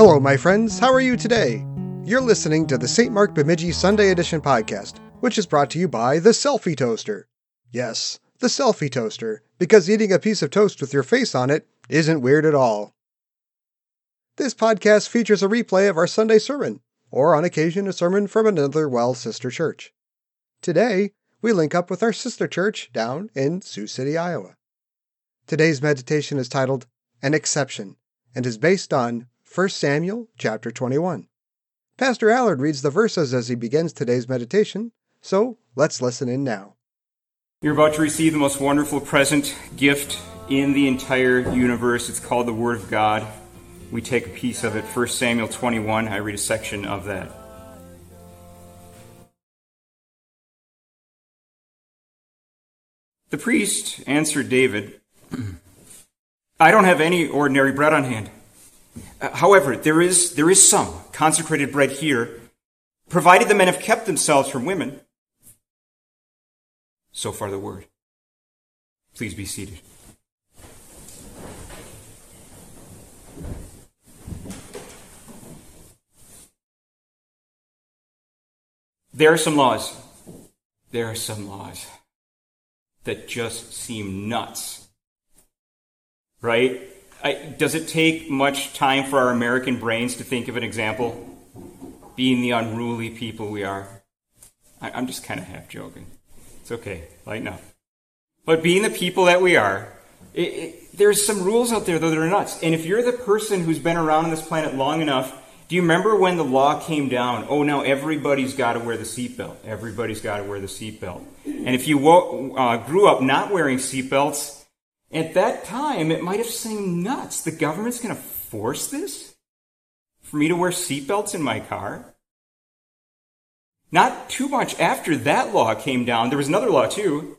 Hello, my friends. How are you today? You're listening to the St. Mark Bemidji Sunday Edition podcast, which is brought to you by the Selfie Toaster. Yes, the Selfie Toaster, because eating a piece of toast with your face on it isn't weird at all. This podcast features a replay of our Sunday sermon, or on occasion a sermon from another well sister church. Today, we link up with our sister church down in Sioux City, Iowa. Today's meditation is titled An Exception and is based on 1 Samuel chapter 21. Pastor Allard reads the verses as he begins today's meditation, so let's listen in now. You're about to receive the most wonderful present gift in the entire universe. It's called the Word of God. We take a piece of it, 1 Samuel 21. I read a section of that. The priest answered David, I don't have any ordinary bread on hand uh, however, there is, there is some consecrated bread here, provided the men have kept themselves from women. So far, the word. Please be seated. There are some laws. There are some laws that just seem nuts. Right? I, does it take much time for our American brains to think of an example? Being the unruly people we are. I, I'm just kind of half joking. It's okay. Lighten up. But being the people that we are, it, it, there's some rules out there though that are nuts. And if you're the person who's been around on this planet long enough, do you remember when the law came down? Oh, now everybody's got to wear the seatbelt. Everybody's got to wear the seatbelt. And if you uh, grew up not wearing seatbelts, at that time, it might have seemed nuts. The government's going to force this? For me to wear seatbelts in my car? Not too much after that law came down, there was another law too.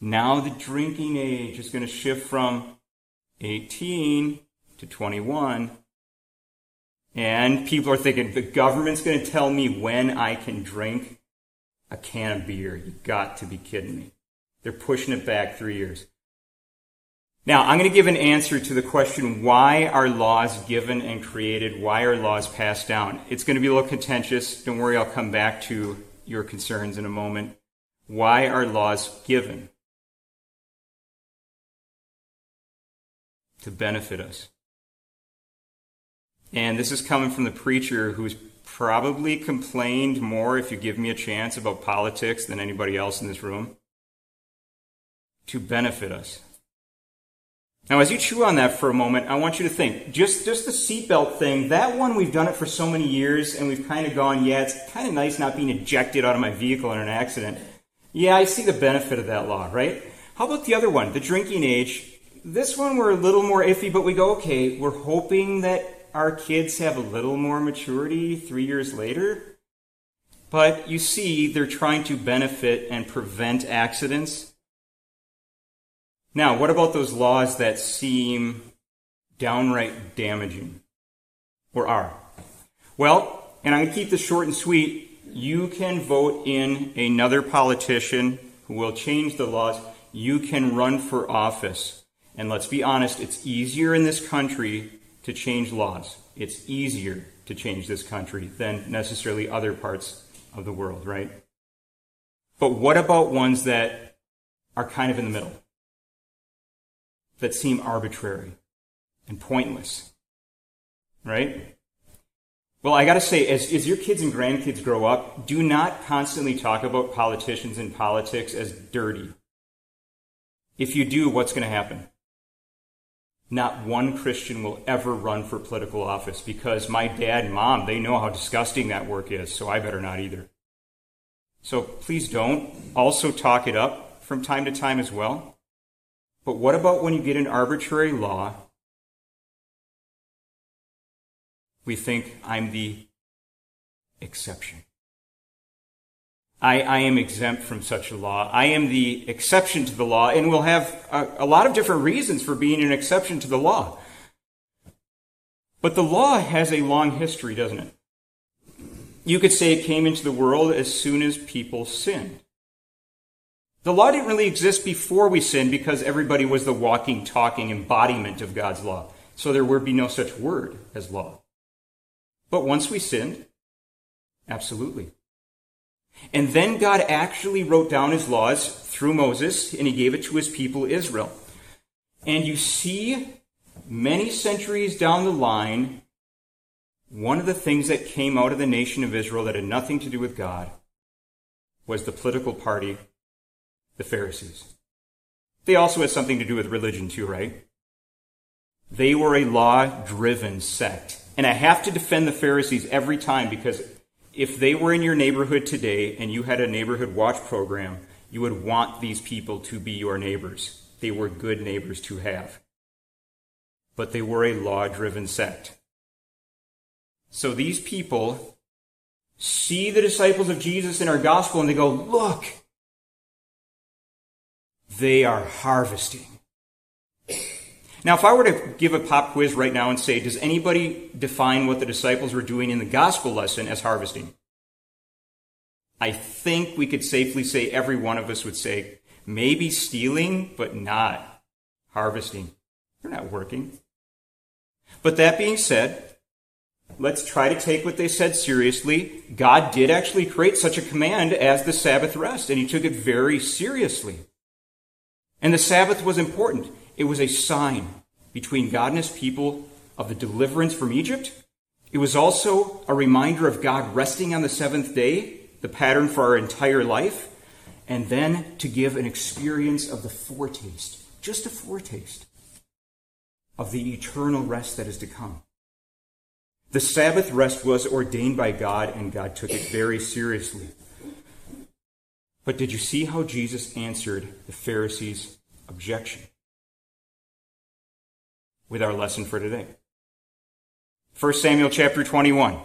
Now the drinking age is going to shift from 18 to 21. And people are thinking, the government's going to tell me when I can drink a can of beer. You got to be kidding me. They're pushing it back three years. Now, I'm going to give an answer to the question why are laws given and created? Why are laws passed down? It's going to be a little contentious. Don't worry, I'll come back to your concerns in a moment. Why are laws given? To benefit us. And this is coming from the preacher who's probably complained more, if you give me a chance, about politics than anybody else in this room. To benefit us. Now, as you chew on that for a moment, I want you to think just, just the seatbelt thing, that one we've done it for so many years and we've kind of gone, yeah, it's kind of nice not being ejected out of my vehicle in an accident. Yeah, I see the benefit of that law, right? How about the other one, the drinking age? This one we're a little more iffy, but we go, okay, we're hoping that our kids have a little more maturity three years later. But you see, they're trying to benefit and prevent accidents. Now, what about those laws that seem downright damaging or are? Well, and I'm going to keep this short and sweet. You can vote in another politician who will change the laws. You can run for office. And let's be honest, it's easier in this country to change laws. It's easier to change this country than necessarily other parts of the world, right? But what about ones that are kind of in the middle? that seem arbitrary and pointless. Right? Well, I gotta say, as, as your kids and grandkids grow up, do not constantly talk about politicians and politics as dirty. If you do, what's gonna happen? Not one Christian will ever run for political office because my dad and mom, they know how disgusting that work is, so I better not either. So please don't. Also talk it up from time to time as well. But what about when you get an arbitrary law? We think I'm the exception. I, I, am exempt from such a law. I am the exception to the law, and we'll have a, a lot of different reasons for being an exception to the law. But the law has a long history, doesn't it? You could say it came into the world as soon as people sinned. The law didn't really exist before we sinned because everybody was the walking, talking embodiment of God's law. So there would be no such word as law. But once we sinned, absolutely. And then God actually wrote down his laws through Moses and he gave it to his people Israel. And you see, many centuries down the line, one of the things that came out of the nation of Israel that had nothing to do with God was the political party, the Pharisees. They also had something to do with religion, too, right? They were a law driven sect. And I have to defend the Pharisees every time because if they were in your neighborhood today and you had a neighborhood watch program, you would want these people to be your neighbors. They were good neighbors to have. But they were a law driven sect. So these people see the disciples of Jesus in our gospel and they go, Look, they are harvesting. Now, if I were to give a pop quiz right now and say, does anybody define what the disciples were doing in the gospel lesson as harvesting? I think we could safely say every one of us would say, maybe stealing, but not harvesting. They're not working. But that being said, let's try to take what they said seriously. God did actually create such a command as the Sabbath rest, and he took it very seriously. And the Sabbath was important. It was a sign between God and his people of the deliverance from Egypt. It was also a reminder of God resting on the seventh day, the pattern for our entire life, and then to give an experience of the foretaste, just a foretaste, of the eternal rest that is to come. The Sabbath rest was ordained by God, and God took it very seriously. But did you see how Jesus answered the Pharisees' objection? With our lesson for today. 1 Samuel chapter 21.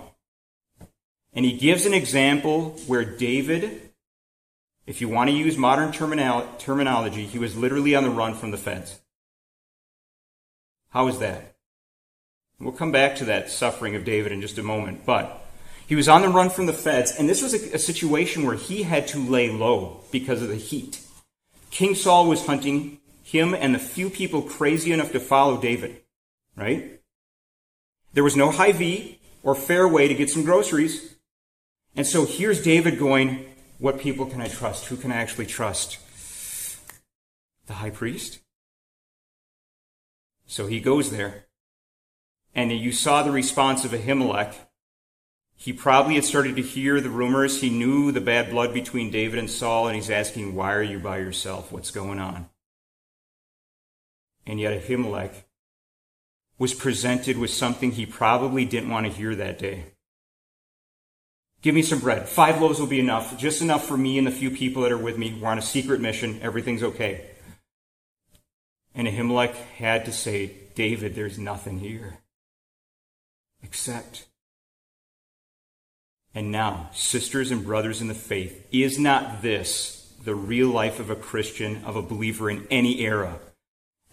And he gives an example where David, if you want to use modern terminology, he was literally on the run from the feds. How is that? We'll come back to that suffering of David in just a moment, but he was on the run from the feds, and this was a, a situation where he had to lay low because of the heat. King Saul was hunting him and the few people crazy enough to follow David, right? There was no Hy-Vee or Fareway to get some groceries. And so here's David going, What people can I trust? Who can I actually trust? The high priest. So he goes there. And you saw the response of Ahimelech. He probably had started to hear the rumors. He knew the bad blood between David and Saul, and he's asking, Why are you by yourself? What's going on? And yet Ahimelech was presented with something he probably didn't want to hear that day. Give me some bread. Five loaves will be enough, just enough for me and the few people that are with me. We're on a secret mission. Everything's okay. And Ahimelech had to say, David, there's nothing here. Except. And now, sisters and brothers in the faith, is not this the real life of a Christian, of a believer in any era?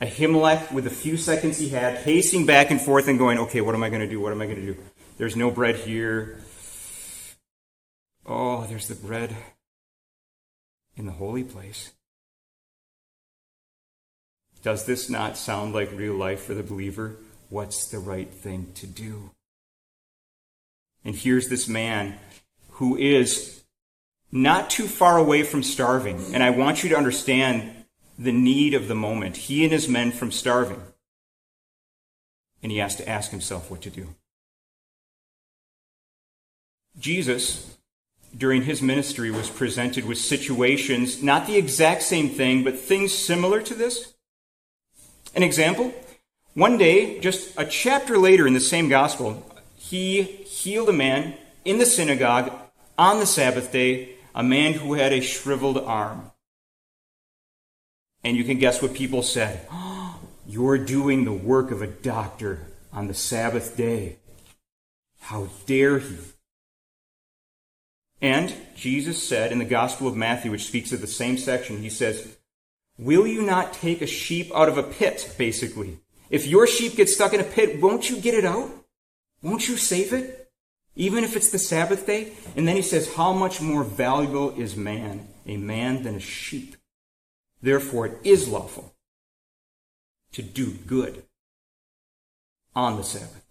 Ahimelech, with the few seconds he had, pacing back and forth and going, okay, what am I going to do? What am I going to do? There's no bread here. Oh, there's the bread in the holy place. Does this not sound like real life for the believer? What's the right thing to do? And here's this man who is not too far away from starving. And I want you to understand the need of the moment, he and his men from starving. And he has to ask himself what to do. Jesus, during his ministry, was presented with situations, not the exact same thing, but things similar to this. An example one day, just a chapter later in the same gospel, he healed a man in the synagogue on the Sabbath day, a man who had a shriveled arm. And you can guess what people said. You're doing the work of a doctor on the Sabbath day. How dare he? And Jesus said in the Gospel of Matthew, which speaks of the same section, he says, Will you not take a sheep out of a pit, basically? If your sheep gets stuck in a pit, won't you get it out? Won't you save it? even if it's the Sabbath day. And then he says, How much more valuable is man, a man, than a sheep? Therefore, it is lawful to do good on the Sabbath.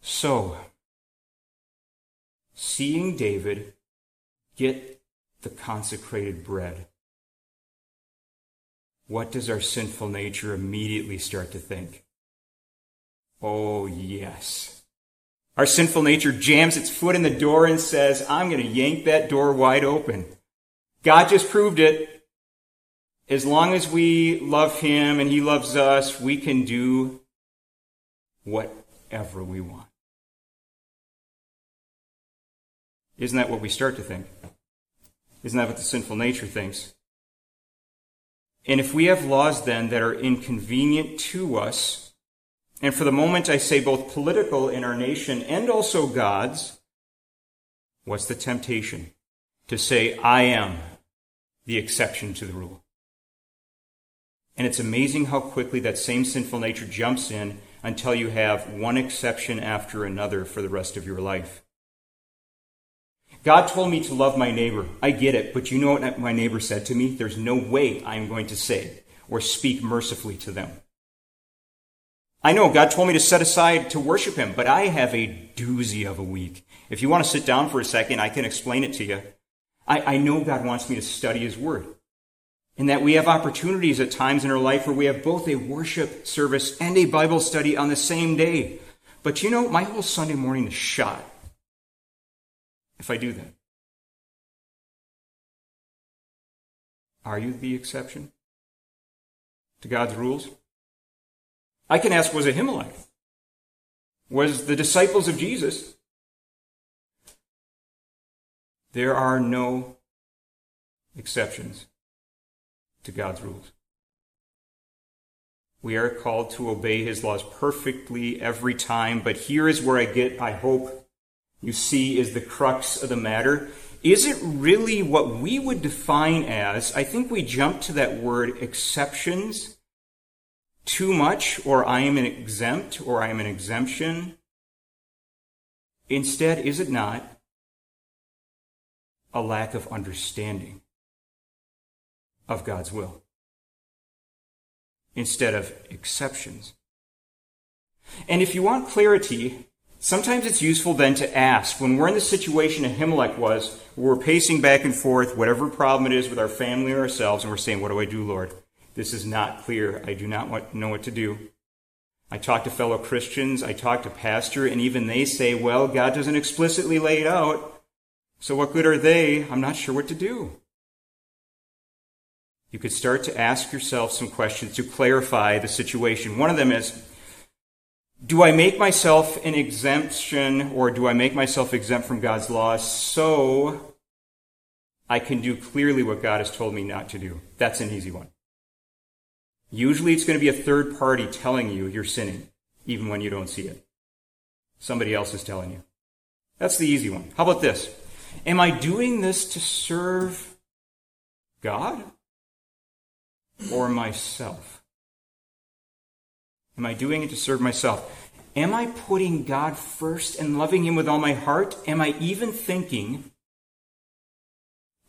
So, seeing David get the consecrated bread, what does our sinful nature immediately start to think? Oh, yes. Our sinful nature jams its foot in the door and says, I'm going to yank that door wide open. God just proved it. As long as we love Him and He loves us, we can do whatever we want. Isn't that what we start to think? Isn't that what the sinful nature thinks? And if we have laws then that are inconvenient to us, and for the moment I say both political in our nation and also God's, what's the temptation? To say, I am the exception to the rule. And it's amazing how quickly that same sinful nature jumps in until you have one exception after another for the rest of your life. God told me to love my neighbor. I get it, but you know what my neighbor said to me? There's no way I'm going to say or speak mercifully to them. I know God told me to set aside to worship Him, but I have a doozy of a week. If you want to sit down for a second, I can explain it to you. I, I know God wants me to study His Word. And that we have opportunities at times in our life where we have both a worship service and a Bible study on the same day. But you know, my whole Sunday morning is shot if I do that? Are you the exception to God's rules? I can ask, was Ahimelech? Was the disciples of Jesus? There are no exceptions to God's rules. We are called to obey his laws perfectly every time, but here is where I get, I hope, you see is the crux of the matter. Is it really what we would define as, I think we jump to that word exceptions too much, or I am an exempt, or I am an exemption? Instead, is it not a lack of understanding of God's will instead of exceptions? And if you want clarity, Sometimes it's useful then to ask, when we're in the situation Ahimelech was, where we're pacing back and forth, whatever problem it is with our family or ourselves, and we're saying, What do I do, Lord? This is not clear. I do not know what to do. I talk to fellow Christians, I talk to pastor, and even they say, Well, God doesn't explicitly lay it out. So what good are they? I'm not sure what to do. You could start to ask yourself some questions to clarify the situation. One of them is, do I make myself an exemption or do I make myself exempt from God's laws so I can do clearly what God has told me not to do? That's an easy one. Usually it's going to be a third party telling you you're sinning, even when you don't see it. Somebody else is telling you. That's the easy one. How about this? Am I doing this to serve God or myself? Am I doing it to serve myself? Am I putting God first and loving Him with all my heart? Am I even thinking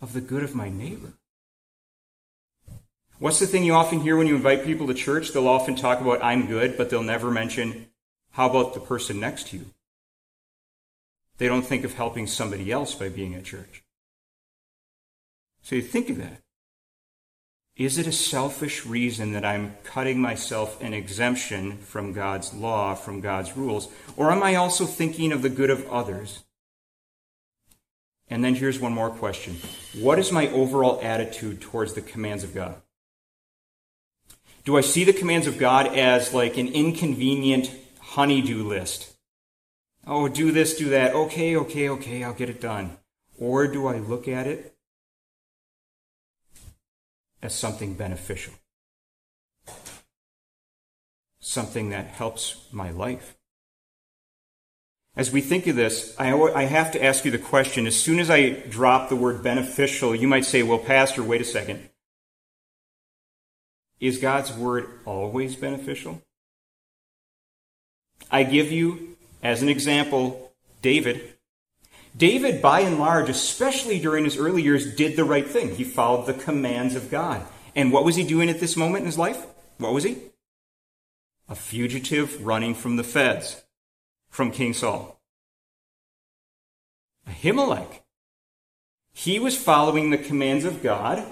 of the good of my neighbor? What's the thing you often hear when you invite people to church? They'll often talk about, I'm good, but they'll never mention, how about the person next to you? They don't think of helping somebody else by being at church. So you think of that. Is it a selfish reason that I'm cutting myself an exemption from God's law, from God's rules? Or am I also thinking of the good of others? And then here's one more question What is my overall attitude towards the commands of God? Do I see the commands of God as like an inconvenient honeydew list? Oh, do this, do that. Okay, okay, okay, I'll get it done. Or do I look at it as something beneficial, something that helps my life. As we think of this, I, I have to ask you the question as soon as I drop the word beneficial, you might say, well, Pastor, wait a second. Is God's word always beneficial? I give you As an example, David. David, by and large, especially during his early years, did the right thing. He followed the commands of God. And what was he doing at this moment in his life? What was he? A fugitive running from the feds, from King Saul. Ahimelech. He was following the commands of God.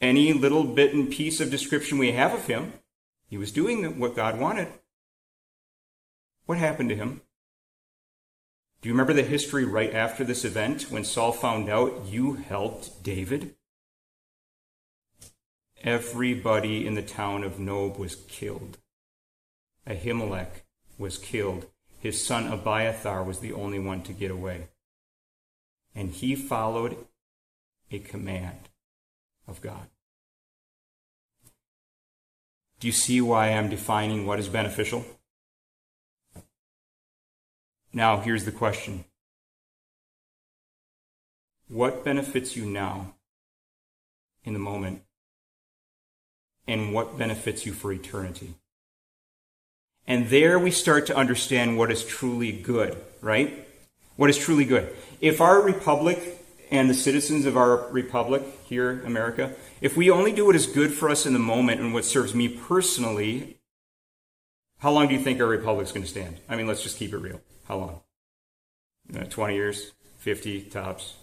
Any little bit and piece of description we have of him, he was doing what God wanted. What happened to him? Do you remember the history right after this event when Saul found out you helped David? Everybody in the town of Nob was killed. Ahimelech was killed. His son Abiathar was the only one to get away and he followed a command of God. Do you see why I'm defining what is beneficial? Now, here's the question What benefits you now in the moment? And what benefits you for eternity? And there we start to understand what is truly good, right? What is truly good if our republic and the citizens of our republic here, America, if we only do what is good for us in the moment and what serves me personally, how long do you think our republic's going to stand? I mean, let's just keep it real. How long? Uh, 20 years? 50 tops?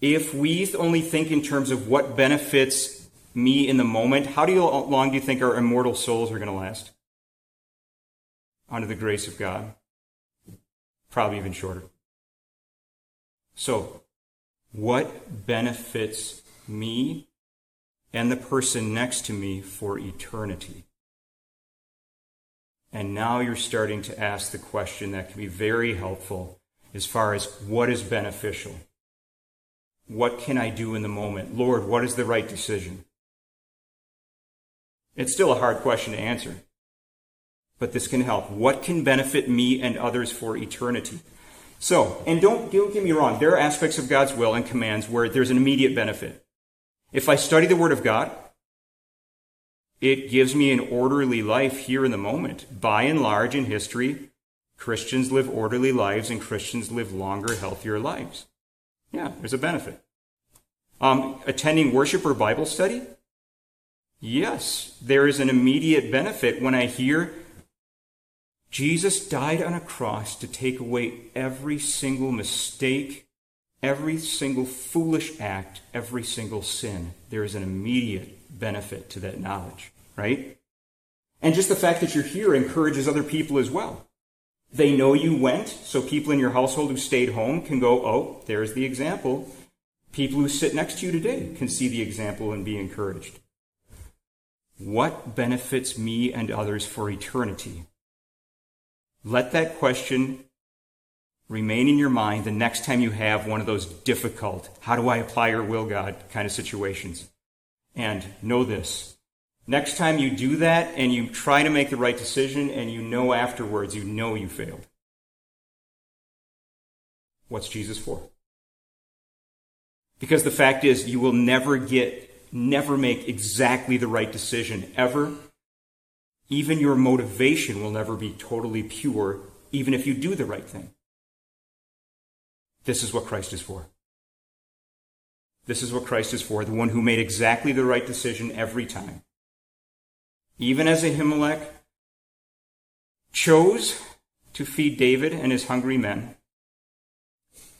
If we only think in terms of what benefits me in the moment, how do you, long do you think our immortal souls are going to last? Under the grace of God? Probably even shorter. So, what benefits me and the person next to me for eternity? And now you're starting to ask the question that can be very helpful as far as what is beneficial. What can I do in the moment? Lord, what is the right decision? It's still a hard question to answer, but this can help. What can benefit me and others for eternity? So, and don't, don't get me wrong, there are aspects of God's will and commands where there's an immediate benefit. If I study the Word of God, it gives me an orderly life here in the moment. By and large, in history, Christians live orderly lives and Christians live longer, healthier lives. Yeah, there's a benefit. Um, attending worship or Bible study? Yes, there is an immediate benefit when I hear Jesus died on a cross to take away every single mistake, every single foolish act, every single sin. There is an immediate benefit to that knowledge, right? And just the fact that you're here encourages other people as well. They know you went, so people in your household who stayed home can go, oh, there's the example. People who sit next to you today can see the example and be encouraged. What benefits me and others for eternity? Let that question remain in your mind the next time you have one of those difficult, how do I apply your will, God, kind of situations. And know this. Next time you do that and you try to make the right decision and you know afterwards you know you failed. What's Jesus for? Because the fact is, you will never get, never make exactly the right decision ever even your motivation will never be totally pure, even if you do the right thing. This is what Christ is for. This is what Christ is for, the one who made exactly the right decision every time. Even as Ahimelech chose to feed David and his hungry men,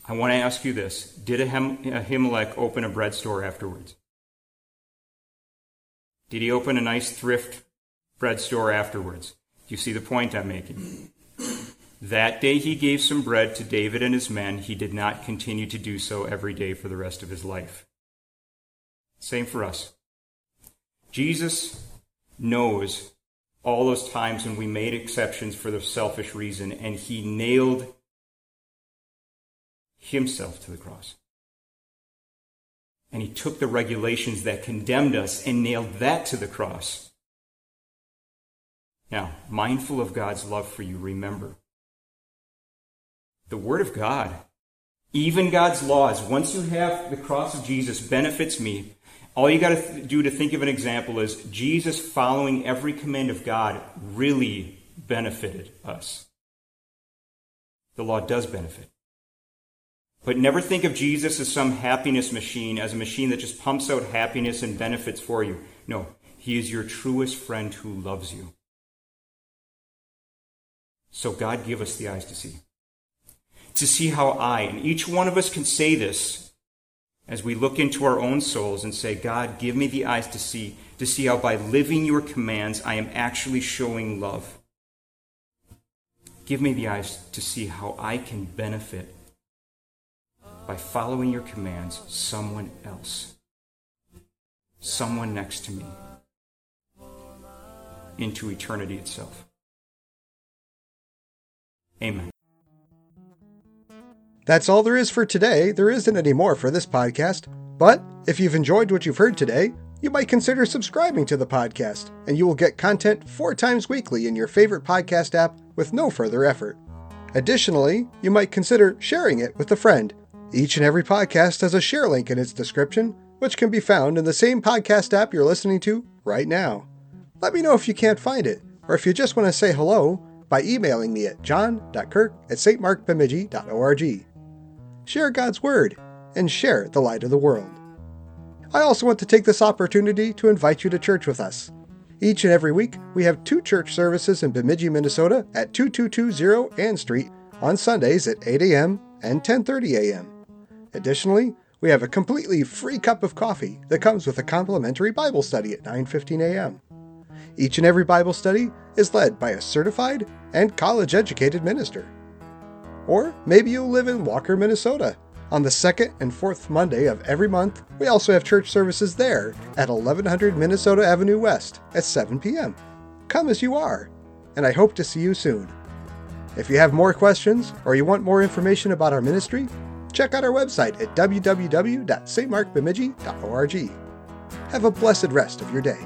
I want to ask you this Did Ahimelech open a bread store afterwards? Did he open a nice thrift bread store afterwards. Do You see the point I'm making? That day he gave some bread to David and his men. He did not continue to do so every day for the rest of his life. Same for us. Jesus knows all those times when we made exceptions for the selfish reason, and he nailed himself to the cross. And he took the regulations that condemned us and nailed that to the cross. Now, mindful of God's love for you, remember the Word of God, even God's laws, once you have the cross of Jesus, benefits me. All you got to th- do to think of an example is Jesus following every command of God really benefited us. The law does benefit. But never think of Jesus as some happiness machine, as a machine that just pumps out happiness and benefits for you. No, he is your truest friend who loves you. So God give us the eyes to see. To see how I, and each one of us can say this as we look into our own souls and say, God, give me the eyes to see, to see how by living your commands I am actually showing love. Give me the eyes to see how I can benefit by following your commands someone else, someone next to me, into eternity itself. Amen. That's all there is for today. There isn't any more for this podcast. But if you've enjoyed what you've heard today, you might consider subscribing to the podcast, and you will get content four times weekly in your favorite podcast app with no further effort. Additionally, you might consider sharing it with a friend each and every podcast has a share link in its description, which can be found in the same podcast app you're listening to right now. Let me know if you can't find it, or if you just want to say hello by emailing me at john.kirk at stmarkbemidji.org. Share God's Word and share the light of the world. I also want to take this opportunity to invite you to church with us. Each and every week, we have two church services in Bemidji, Minnesota at 2220 Ann Street on Sundays at 8 a.m. and 10:30 a.m. Additionally, we have a completely free cup of coffee that comes with a complimentary Bible study at 9:15 a.m. Each and every Bible study is led by a certified and college-educated minister. Or maybe you live in Walker, Minnesota. On the second and fourth Monday of every month, we also have church services there at 1100 Minnesota Avenue West at 7 p.m. Come as you are, and I hope to see you soon. If you have more questions or you want more information about our ministry, check out our website at www.stmarkbemidji.org. Have a blessed rest of your day.